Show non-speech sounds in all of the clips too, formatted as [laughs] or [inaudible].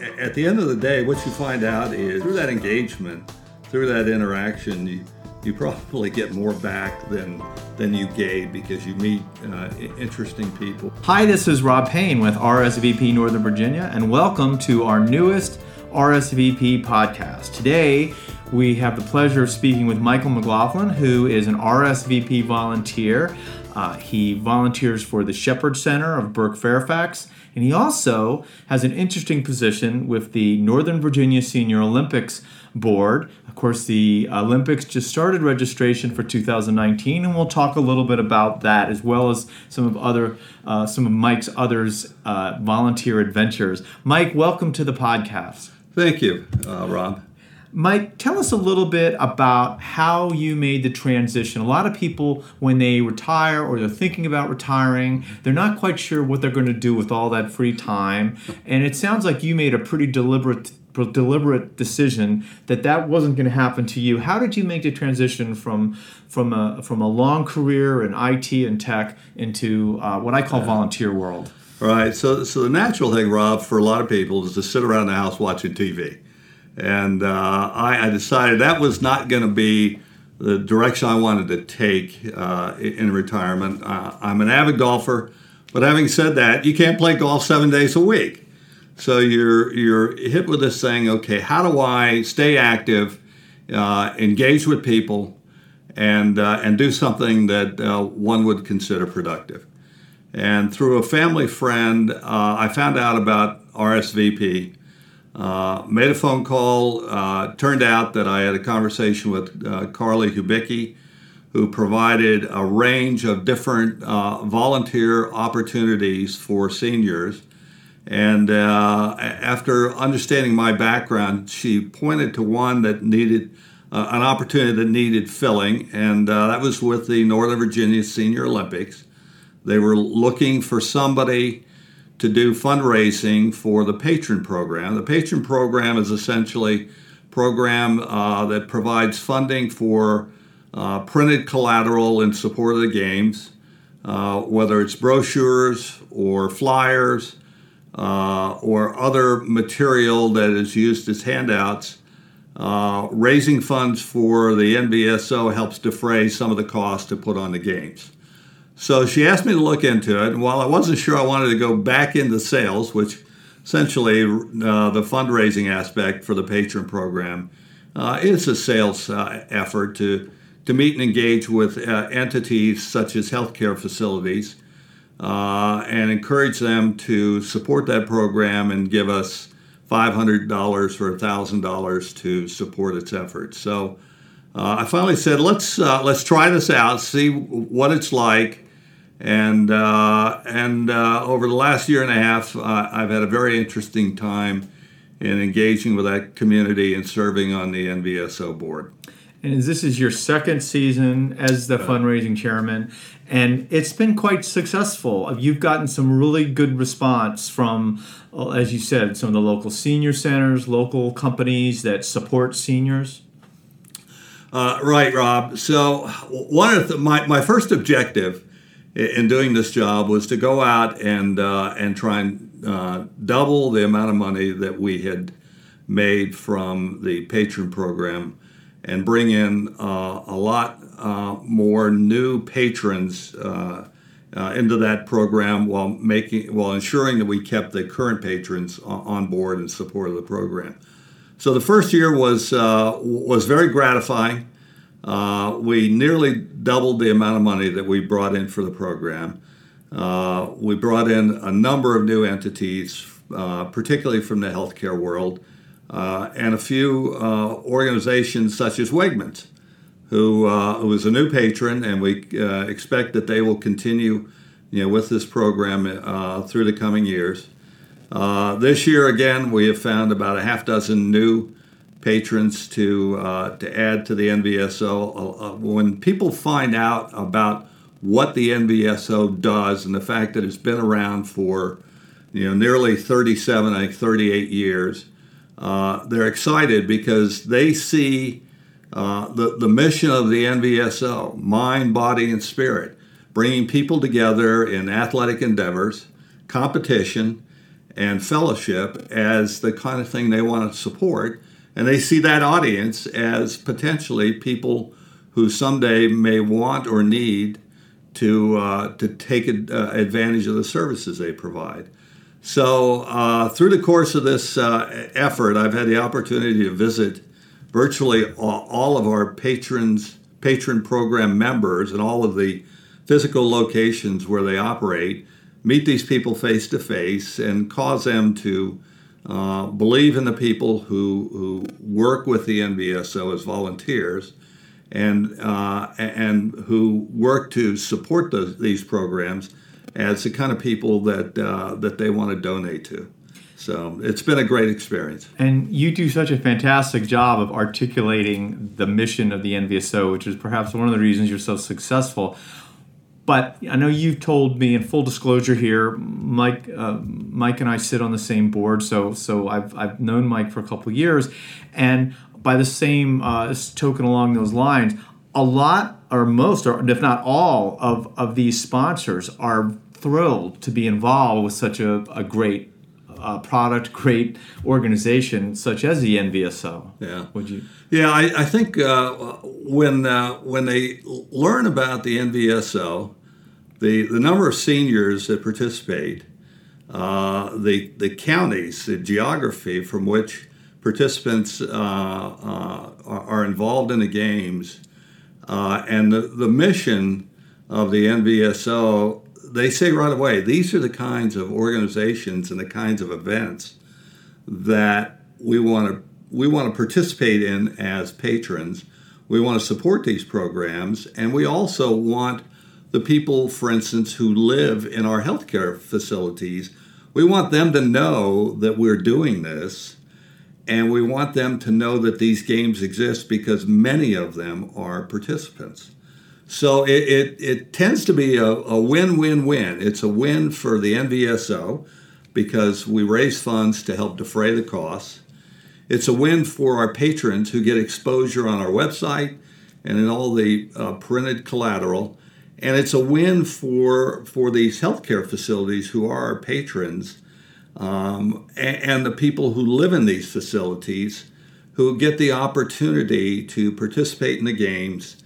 at the end of the day, what you find out is through that engagement, through that interaction, you, you probably get more back than than you gave because you meet uh, interesting people. Hi, this is Rob Payne with RSVP Northern Virginia, and welcome to our newest RSVP podcast. Today, we have the pleasure of speaking with Michael McLaughlin, who is an RSVP volunteer. Uh, he volunteers for the Shepherd Center of Burke Fairfax, and he also has an interesting position with the Northern Virginia Senior Olympics Board. Of course, the Olympics just started registration for 2019, and we'll talk a little bit about that as well as some of other uh, some of Mike's others uh, volunteer adventures. Mike, welcome to the podcast. Thank you, uh, Rob. Mike, tell us a little bit about how you made the transition. A lot of people, when they retire or they're thinking about retiring, they're not quite sure what they're going to do with all that free time. And it sounds like you made a pretty deliberate deliberate decision that that wasn't going to happen to you. How did you make the transition from from a from a long career in IT and tech into uh, what I call volunteer world? All right. So so the natural thing, Rob, for a lot of people is to sit around the house watching TV. And uh, I, I, decided that was not going to be the direction I wanted to take uh, in retirement. Uh, I'm an avid golfer, but having said that, you can't play golf seven days a week. So you're you're hit with this thing. Okay, how do I stay active, uh, engage with people, and uh, and do something that uh, one would consider productive? And through a family friend, I found out about RSVP uh, made a phone call. Uh, turned out that I had a conversation with uh, Carly Hubicki, who provided a range of different uh, volunteer opportunities for seniors. And uh, after understanding my background, she pointed to one that needed uh, an opportunity that needed filling, and that was with the Northern Virginia Senior Olympics. They were looking for somebody to do fundraising for the patron program. The patron program is essentially a program uh, that provides funding for uh, printed collateral in support of the games, uh, whether it's brochures or flyers uh, or other material that is used as handouts. Uh, raising funds for the NVSO helps defray some of the costs to put on the games. So she asked me to look into it. And while I wasn't sure I wanted to go back into sales, which essentially uh, the fundraising aspect for the patron program uh, is a sales uh, effort to, to meet and engage with uh, entities such as healthcare facilities uh, and encourage them to support that program and give us $500 or $1,000 to support its efforts. So uh, I finally said, let's, let's try this out, see what it's like and uh, and uh, over the last year and a half, uh, I've had a very interesting time in engaging with that community and serving on the NVSO board. And this is your second season as the fundraising chairman, and it's been quite successful. You've gotten some really good response from, uh, as you said, some of the local senior centers, local companies that support seniors. Uh, right, Rob. So one of the, my my first objective in doing this job was to go out and uh, and try and uh, double the amount of money that we had made from the patron program and bring in uh, a lot uh, more new patrons uh, uh, into that program while making while ensuring that we kept the current patrons on board in support of the program. So the first year was was very gratifying. Uh, we nearly doubled the amount of money that we brought in for the program. Uh, we brought in a number of new entities, uh, particularly from the healthcare world, uh, and a few uh, organizations such as Wegmans, who, who is a new patron, and we expect that they will continue you know, with this program through the coming years. this year, again, we have found about a half dozen new patrons to uh, to add to the NVSO. Uh, uh, when people find out about what the NVSO does and the fact that it's been around for you know nearly 37, I think 38 years, uh, they're excited because they see uh, the the mission of the NVSO: mind, body, and spirit, bringing people together in athletic endeavors, competition and fellowship as the kind of thing they want to support. And they see that audience as potentially people who someday may want or need to, uh, to take uh, advantage of the services they provide. So, uh, through the course of this uh, effort, I've had the opportunity to visit virtually all of our patrons, patron program members, and all of the physical locations where they operate, meet these people face to face, and cause them to uh, believe in the people who, who work with the NVSO as volunteers and, uh, and who work to support those, these programs as the kind of people that, uh, that they want to donate to. So it's been a great experience. And you do such a fantastic job of articulating the mission of the NVSO, which is perhaps one of the reasons you're so successful. But I know you told me, in full disclosure here, Mike, uh, Mike and I sit on the same board, so so I've, I've known Mike for a couple of years, and by the same uh, token along those lines, a lot or most, or if not all, of, of these sponsors are thrilled to be involved with such a, a great uh, product, great organization such as the NVSO. Yeah. Would you? Yeah, I, I think uh, when uh, when they learn about the NVSO, the the number of seniors that participate, uh, the the counties, the geography from which participants uh, uh, are involved in the games, and the, the mission of the NVSO they say right away these are the kinds of organizations and the kinds of events that we want to we want to participate in as patrons. We want to support these programs, and we also want the people, for instance, who live in our healthcare facilities. We want them to know that we're doing this, and we want them to know that these games exist because many of them are participants. So it, it, it tends to be a, a win win win. It's a win for the NVSO because we raise funds to help defray the costs. It's a win for our patrons who get exposure on our website and in all the uh, printed collateral. And it's a win for, for these healthcare facilities who are our patrons um, and, and the people who live in these facilities who get the opportunity to participate in the games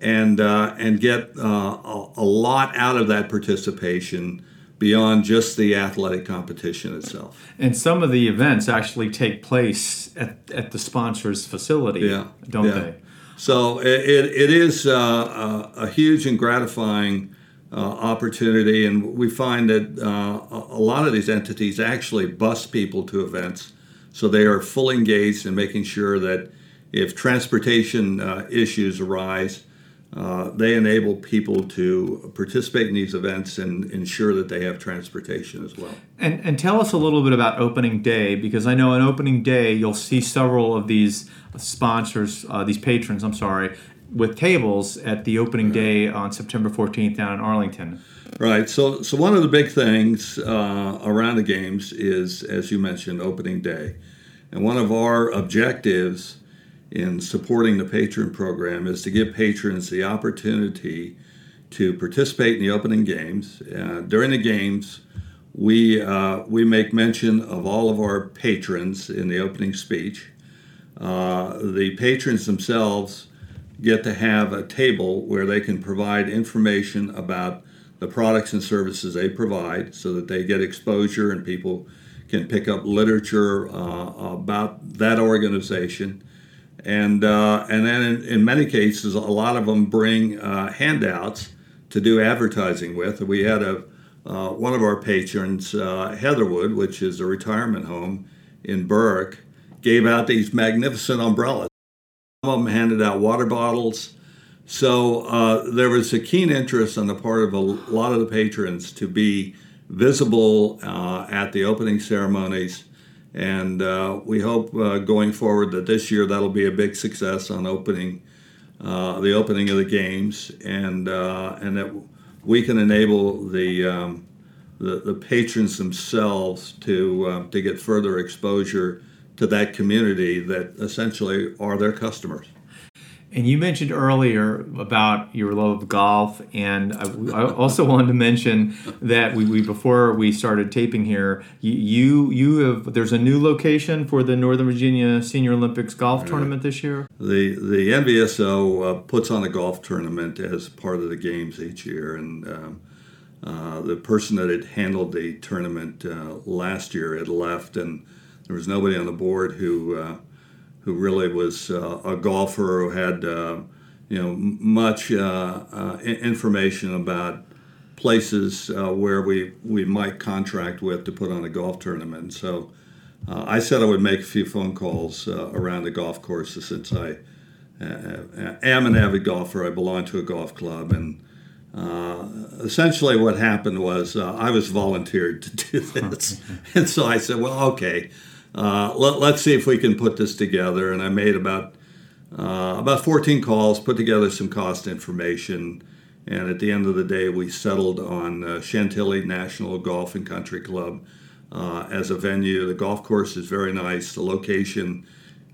and uh, and get uh, a, a, lot out of that participation beyond just the athletic competition itself. And some of the events actually take place at, at the sponsor's facility, yeah. don't yeah. they? So it, it is uh, a, a, huge and gratifying uh, opportunity, and we find that uh, a lot of these entities actually bus people to events, so they are fully engaged in making sure that if transportation uh, issues arise, uh, they enable people to participate in these events and ensure that they have transportation as well. And, and tell us a little bit about opening day because I know on opening day you'll see several of these sponsors, uh, these patrons, I'm sorry, with tables at the opening day on September 14th down in Arlington. Right. So, so one of the big things uh, around the games is, as you mentioned, opening day, and one of our objectives in supporting the patron program is to give patrons the opportunity to participate in the opening games. Uh, during the games, we, uh, we make mention of all of our patrons in the opening speech. Uh, the patrons themselves get to have a table where they can provide information about the products and services they provide so that they get exposure and people can pick up literature uh, about that organization and uh, and then in, in, many cases, a lot of them bring uh, handouts to do advertising with. We had a uh, one of our patrons, uh, Heatherwood, which is a retirement home in Burke, gave out these magnificent umbrellas. Some of them handed out water bottles. So uh, there was a keen interest on the part of a lot of the patrons to be visible uh, at the opening ceremonies and uh, we hope uh, going forward that this year that'll be a big success on opening uh, the opening of the games, and uh, and that we can enable the um, the, the, patrons themselves to uh, to get further exposure to that community that essentially are their customers. And you mentioned earlier about your love of golf, and I, I also [laughs] wanted to mention that we, we, before we started taping here, you you have there's a new location for the Northern Virginia Senior Olympics golf right. tournament this year. The the NVSO uh, puts on a golf tournament as part of the games each year, and um, uh, the person that had handled the tournament uh, last year had left, and there was nobody on the board who uh, who really was uh, a golfer who had uh, you know much uh, uh information about places uh, where we we might contract with to put on a golf tournament. So uh, I said I would make a few phone calls around the golf courses since I am an avid golfer. I belong to a golf club and. essentially, what happened was I was volunteered to do this, [laughs] and so I said, "Well, okay, uh, let, us see if we can put this together. And I made about uh, about 14 calls, put together some cost information, and at the end of the day, we settled on uh, Chantilly National Golf and Country Club uh, as a venue. The golf course is very nice. The location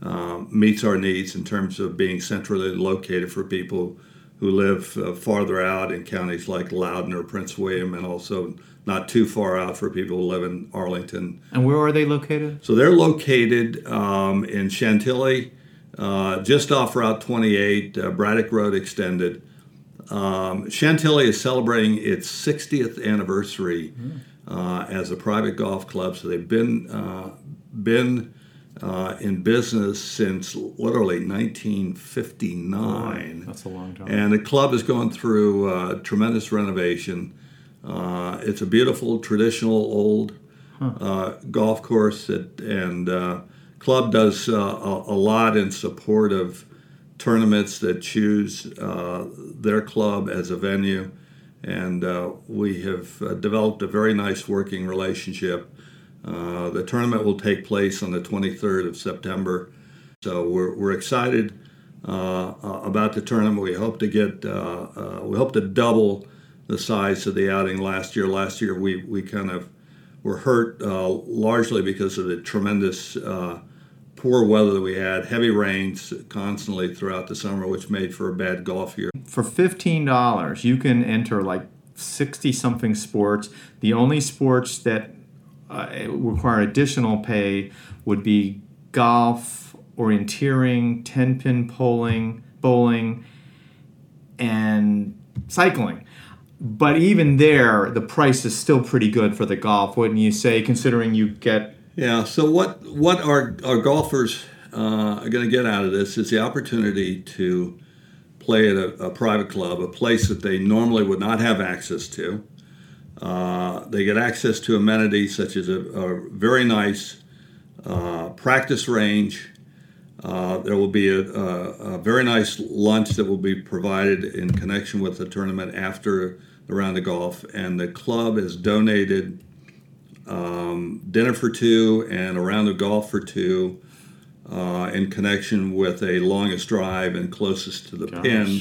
uh, meets our needs in terms of being centrally located for people who live uh, farther out in counties like Loudoun or Prince William, and also not too far out for people who live in Arlington. And where are they located? So they're located um, in Chantilly, uh, just off Route 28, uh, Braddock Road Extended. Um, Chantilly is celebrating its 60th anniversary mm. uh, as a private golf club. So they've been uh, been uh, in business since literally 1959. That's a long time. And the club has gone through uh, tremendous renovation. Uh, it's a beautiful, traditional, old huh. uh, golf course, that, and uh, club does uh, a, a, lot in support of tournaments that choose uh, their club as a venue. And uh, we have developed a very nice working relationship. Uh, the tournament will take place on the 23rd of September, so we're, we're excited uh, uh, about the tournament. We hope to get we hope to double the size of the outing last year. Last year, we, we kind of were hurt uh, largely because of the tremendous uh, poor weather that we had, heavy rains constantly throughout the summer, which made for a bad golf year. For $15, you can enter like 60 something sports. The only sports that uh, require additional pay would be golf, orienteering, 10 pin bowling, bowling, and cycling but even there, the price is still pretty good for the golf, wouldn't you say? Considering you get yeah. So what what our our golfers uh, are going to get out of this is the opportunity to play at a, a, private club, a place that they normally would not have access to. Uh, they get access to amenities such as a, a very nice uh, practice range. Uh, there will be a, a, a, very nice lunch that will be provided in connection with the tournament after the golf, and the club has donated um, dinner for two and a round of golf for two uh, in connection with a longest drive and closest to the Gosh. pin,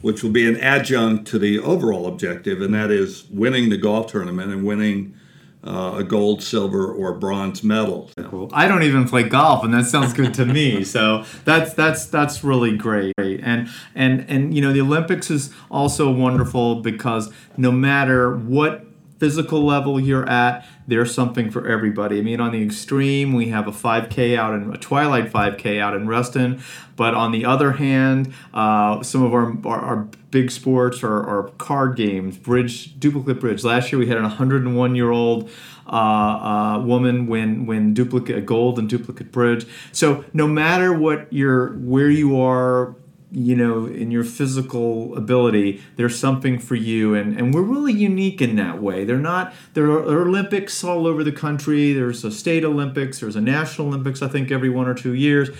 which will be an adjunct to the overall objective, and that is winning the golf tournament and winning uh, a gold, silver, or bronze medal. Cool. I don't even play golf, and that sounds good to me. [laughs] So that's that's that's really great. And and and you know the Olympics is also wonderful because no matter what physical level you're at, there's something for everybody. I mean, on the extreme, we have a 5K out in a Twilight 5K out in Reston, but on the other hand, uh, some of our, our, our big sports are, are, card games, bridge, duplicate bridge. Last year we had an 101 year old uh, uh, woman win win duplicate gold and duplicate bridge. So no matter what your where you are you know, in your physical ability, there's something for you. And, and we're really unique in that way. They're not, there are Olympics all over the country. There's a state Olympics, there's a national Olympics, I think, every one or two years.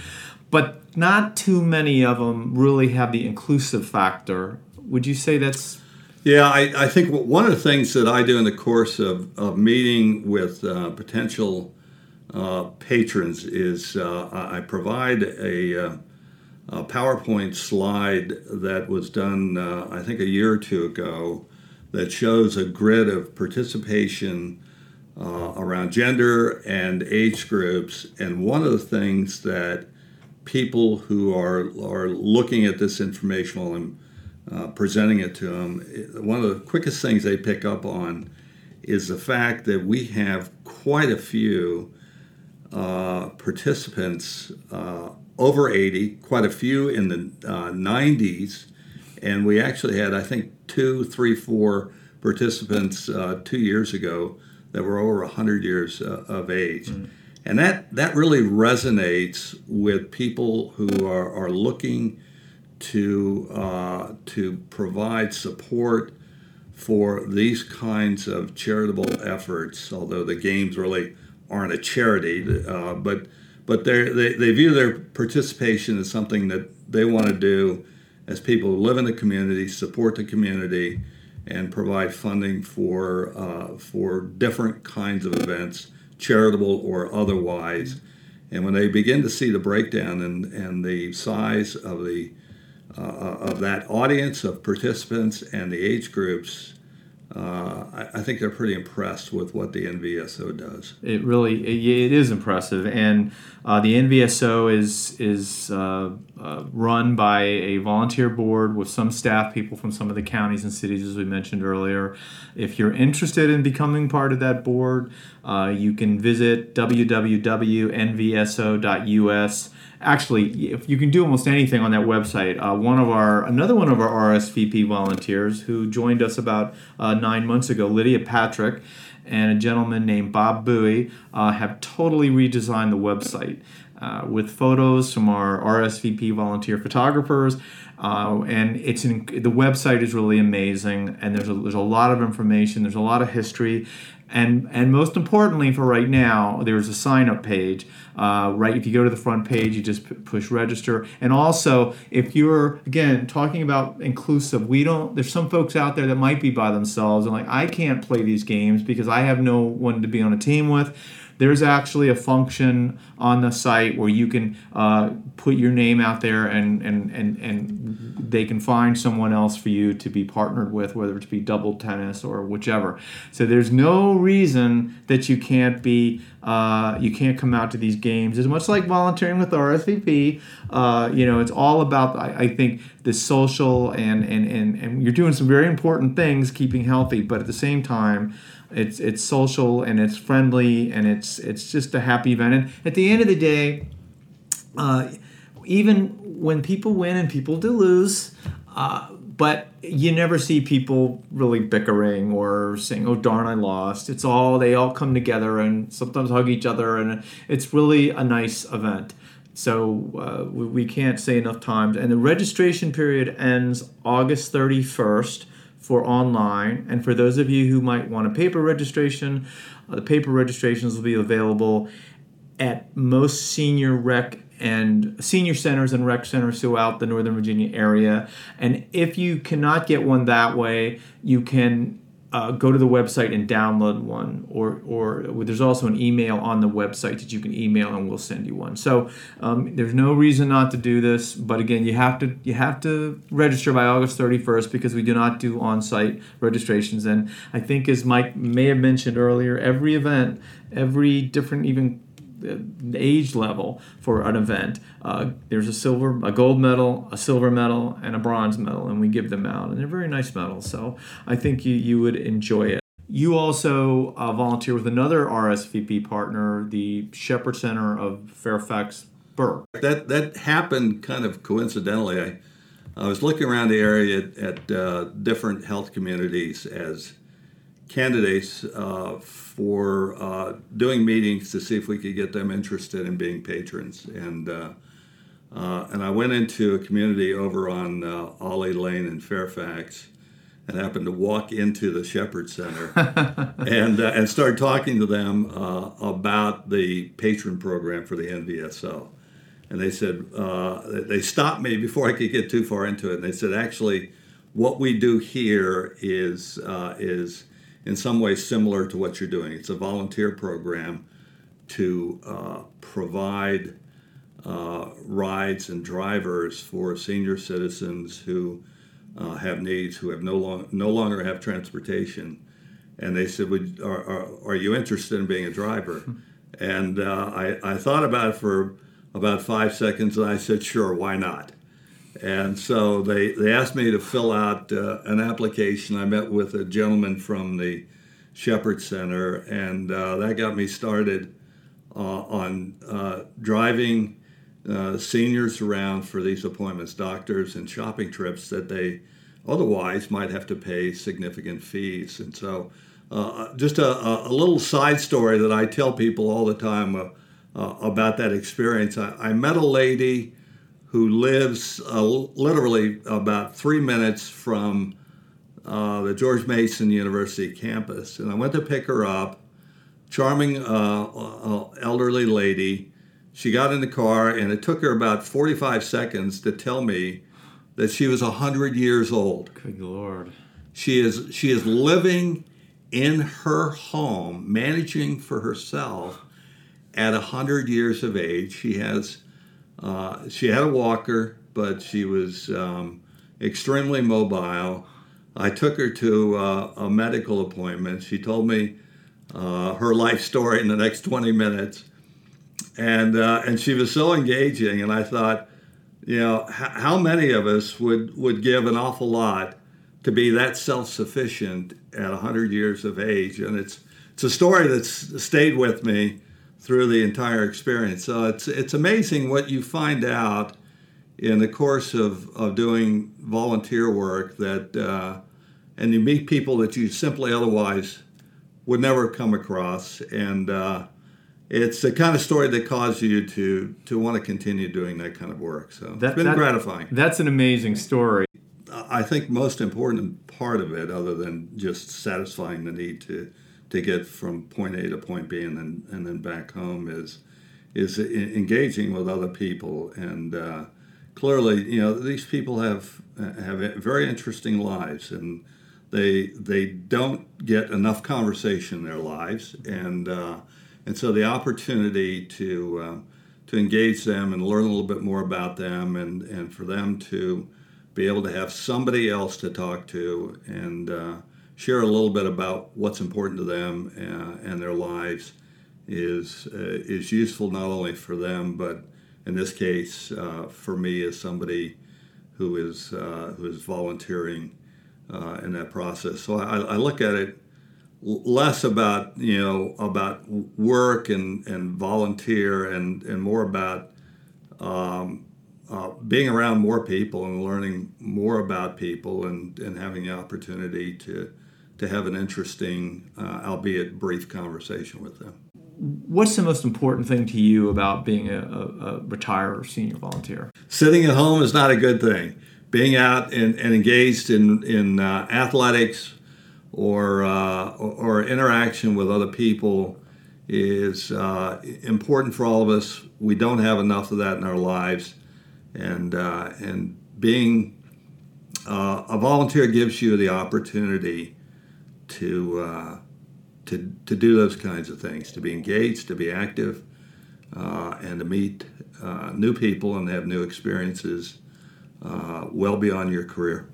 But not too many of them really have the inclusive factor. Would you say that's yeah, I, I, think one of the things that I do in the course of, of meeting with uh, potential uh, patrons is uh, I provide a, uh, a PowerPoint slide that was done, uh, I think, a year or two ago that shows a grid of participation uh, around gender and age groups. And one of the things that people who are are looking at this informational and uh, presenting it to them, one of the quickest things they pick up on is the fact that we have quite a few uh, participants uh, over 80, quite a few in the 90s, uh, and we actually had, I think, two, three, four participants uh, two years ago that were over 100 years uh, of age. Mm. And that, that really resonates with people who are, are looking to, uh, to provide support for these kinds of charitable efforts, although the games really aren't a charity, uh, but, but they, they view their participation as something that they want to do as people who live in the community, support the community, and provide funding for, uh, for different kinds of events, charitable or otherwise. And when they begin to see the breakdown and, and the size of the uh, of that audience of participants and the age groups, uh, I, I, think they're pretty impressed with what the NVSO does. It really it, it is impressive, and uh, the NVSO is is uh, uh, run by a volunteer board with some staff people from some of the counties and cities, as we mentioned earlier. If you're interested in becoming part of that board, uh, you can visit www.nvso.us actually if you can do almost anything on that website uh, one of our another one of our rsvp volunteers who joined us about uh, nine months ago lydia patrick and a gentleman named bob bowie uh, have totally redesigned the website uh, with photos from our rsvp volunteer photographers uh, and it's the website is really amazing and there's a, there's a lot of information there's a lot of history and and most importantly for right now there's a sign up page. Uh, right if you go to the front page you just p- push register. And also if you're again talking about inclusive we don't there's some folks out there that might be by themselves and like i can't play these games because i have no one to be on a team with there's actually a function on the site where you can uh, put your name out there and, and, and, and they can find someone else for you to be partnered with, whether it be double tennis or whichever. So there's no reason that you can't be uh, you can't come out to these games. It's much like volunteering with RSVP. Uh, you know, it's all about I, I, think the social and, and and and you're doing some very important things, keeping healthy, but at the same time. It's it's social and it's friendly and it's it's just a happy event. And at the end of the day, uh, even when people win and people do lose, uh, but you never see people really bickering or saying, "Oh darn, I lost." It's all they all come together and sometimes hug each other, and it's really a nice event. So uh, we, we can't say enough times. And the registration period ends August thirty first for online. And for those of you who might want a paper registration, uh, the paper registrations will be available at most senior rec and senior centers and rec centers throughout the Northern Virginia area. And if you cannot get one that way, you can uh, go to the website and download one, or or there's also an email on the website that you can email and we'll send you one. So um, there's no reason not to do this, but again, you have to you have to register by August 31st because we do not do on-site registrations. And I think as Mike may have mentioned earlier, every event, every different even age level for an event. Uh, there's a silver, a gold medal, a silver medal, and a bronze medal, and we give them out, and they're very nice medals. So I think you you would enjoy it. You also uh, volunteer with another RSVP partner, the Shepherd Center of Fairfax Burke. That that happened kind of coincidentally. I I was looking around the area at, at uh, different health communities as candidates uh, for uh, doing meetings to see if we could get them interested in being patrons. And uh, uh and I went into a community over on uh, Olley Lane in Fairfax, and happened to walk into the Shepherd Center [laughs] and uh, and started talking to them about the patron program for the NVSO. And they said they stopped me before I could get too far into it. And they said, actually, what we do here is is in some ways similar to what you're doing. It's a volunteer program to uh, provide uh, rides and drivers for senior citizens who uh, have needs, who have no, long, no longer have transportation. And they said, Would, are, are, are you interested in being a driver? and uh, I, I thought about it for about five seconds, and I said, sure, why not? And so they, they asked me to fill out uh, an application. I met with a gentleman from the Shepherd Center, and uh, that got me started uh, on uh, driving uh, seniors around for these appointments, doctors, and shopping trips that they otherwise might have to pay significant fees. And so, uh, just a, a, little side story that I tell people all the time about that experience. I, I, met a lady who lives uh, literally about three minutes from uh, the George Mason University campus, and I went to pick her up. Charming uh, elderly lady. She got in the car, and it took her about 45 seconds to tell me that she was 100 years old. Good Lord. She is, she is living in her home, managing for herself at 100 years of age. She has, uh, she had a walker, but she was um, extremely mobile. I took her to uh, a medical appointment. She told me uh, her life story in the next 20 minutes. And, uh, and she was so engaging, and I thought, you know, how many of us would, would give an awful lot to be that self-sufficient at 100 years of age? And it's, it's a story that's stayed with me through the entire experience. So it's, it's amazing what you find out in the course of, of doing volunteer work that, uh, and you meet people that you simply otherwise would never come across. And, uh, it's the kind of story that causes you to to want to continue doing that kind of work. So that, it's been that, gratifying. That's an amazing story. I think most important part of it, other than just satisfying the need to to get from point A to point B and then and then back home, is is engaging with other people and uh, clearly, you know, these people have have very interesting lives and they they don't get enough conversation in their lives and. Uh, and so the opportunity to uh, to engage them and learn a little bit more about them, and and for them to be able to have somebody else to talk to and uh, share a little bit about what's important to them uh, and their lives is uh, is useful not only for them but in this case uh, for me as somebody who is uh, who is volunteering in that process. So I, I look at it less about you know about work and, and volunteer and, and more about um, uh, being around more people and learning more about people and, and having the opportunity to to have an interesting, uh, albeit brief, conversation with them. What's the most important thing to you about being a, a, a retired or senior volunteer? Sitting at home is not a good thing. Being out and, and engaged in, in uh, athletics, or, uh, or interaction with other people is uh, important for all of us. We don't have enough of that in our lives, and uh, and being uh, a volunteer gives you the opportunity to uh, to to do those kinds of things, to be engaged, to be active, uh, and to meet new people and have new experiences well beyond your career.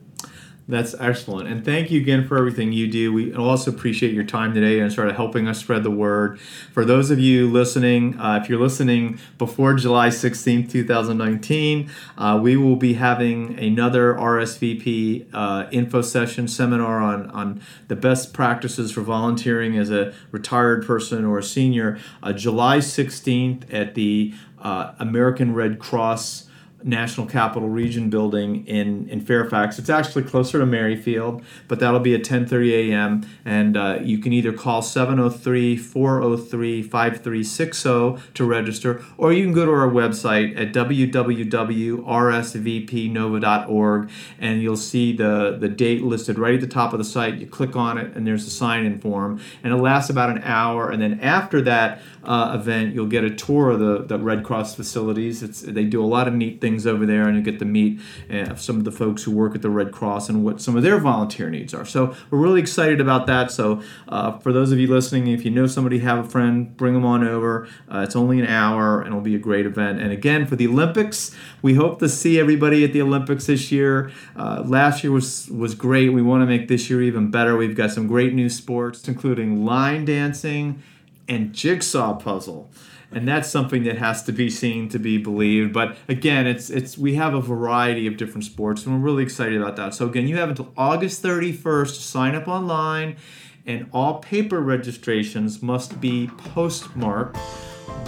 That's excellent. And thank you again for everything you do. We also appreciate your time today and sort of helping us spread the word. For those of you listening, uh, if you're listening before July 16th, 2019, uh, we will be having another RSVP uh, info session seminar on, on the best practices for volunteering as a retired person or a senior, uh, July 16th at the uh, American Red Cross. National Capital Region building in, in Fairfax. It's actually closer to Merrifield, but that'll be at 10:30 a.m. And uh, you can either call 703-403-5360 to register, or you can go to our website at www.rsvpnova.org, and you'll see the the date listed right at the top of the site. You click on it, and there's a sign-in form, and it lasts about an hour. And then after that uh, event, you'll get a tour of the, the Red Cross facilities. It's they do a lot of neat things things over there, and you get to meet uh, some of the folks who work at the Red Cross and what some of their volunteer needs are. So we're really excited about that. So uh, for those of you listening, if you know somebody, have a friend, bring them on over. Uh, it's only an hour, and it'll be a great event. And again, for the Olympics, we hope to see everybody at the Olympics this year. Uh, last year was was great. We want to make this year even better. We've got some great new sports, including line dancing and jigsaw puzzle. and that's something that has to be seen to be believed. But again, it's it's we have a variety of different sports, and we're really excited about that. So again, you have until August 31st to sign up online, and all paper registrations must be postmarked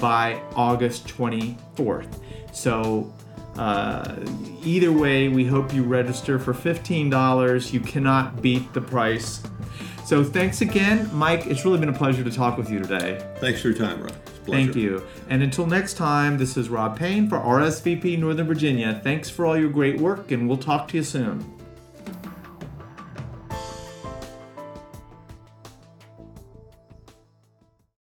by August 24th. So uh, either way, we hope you register for $15. You cannot beat the price. So thanks again, Mike. It's really been a pleasure to talk with you today. Thanks for your time, Rob. Thank you. And until next time, this is Rob Payne for RSVP Northern Virginia. Thanks for all your great work, and we'll talk to you soon.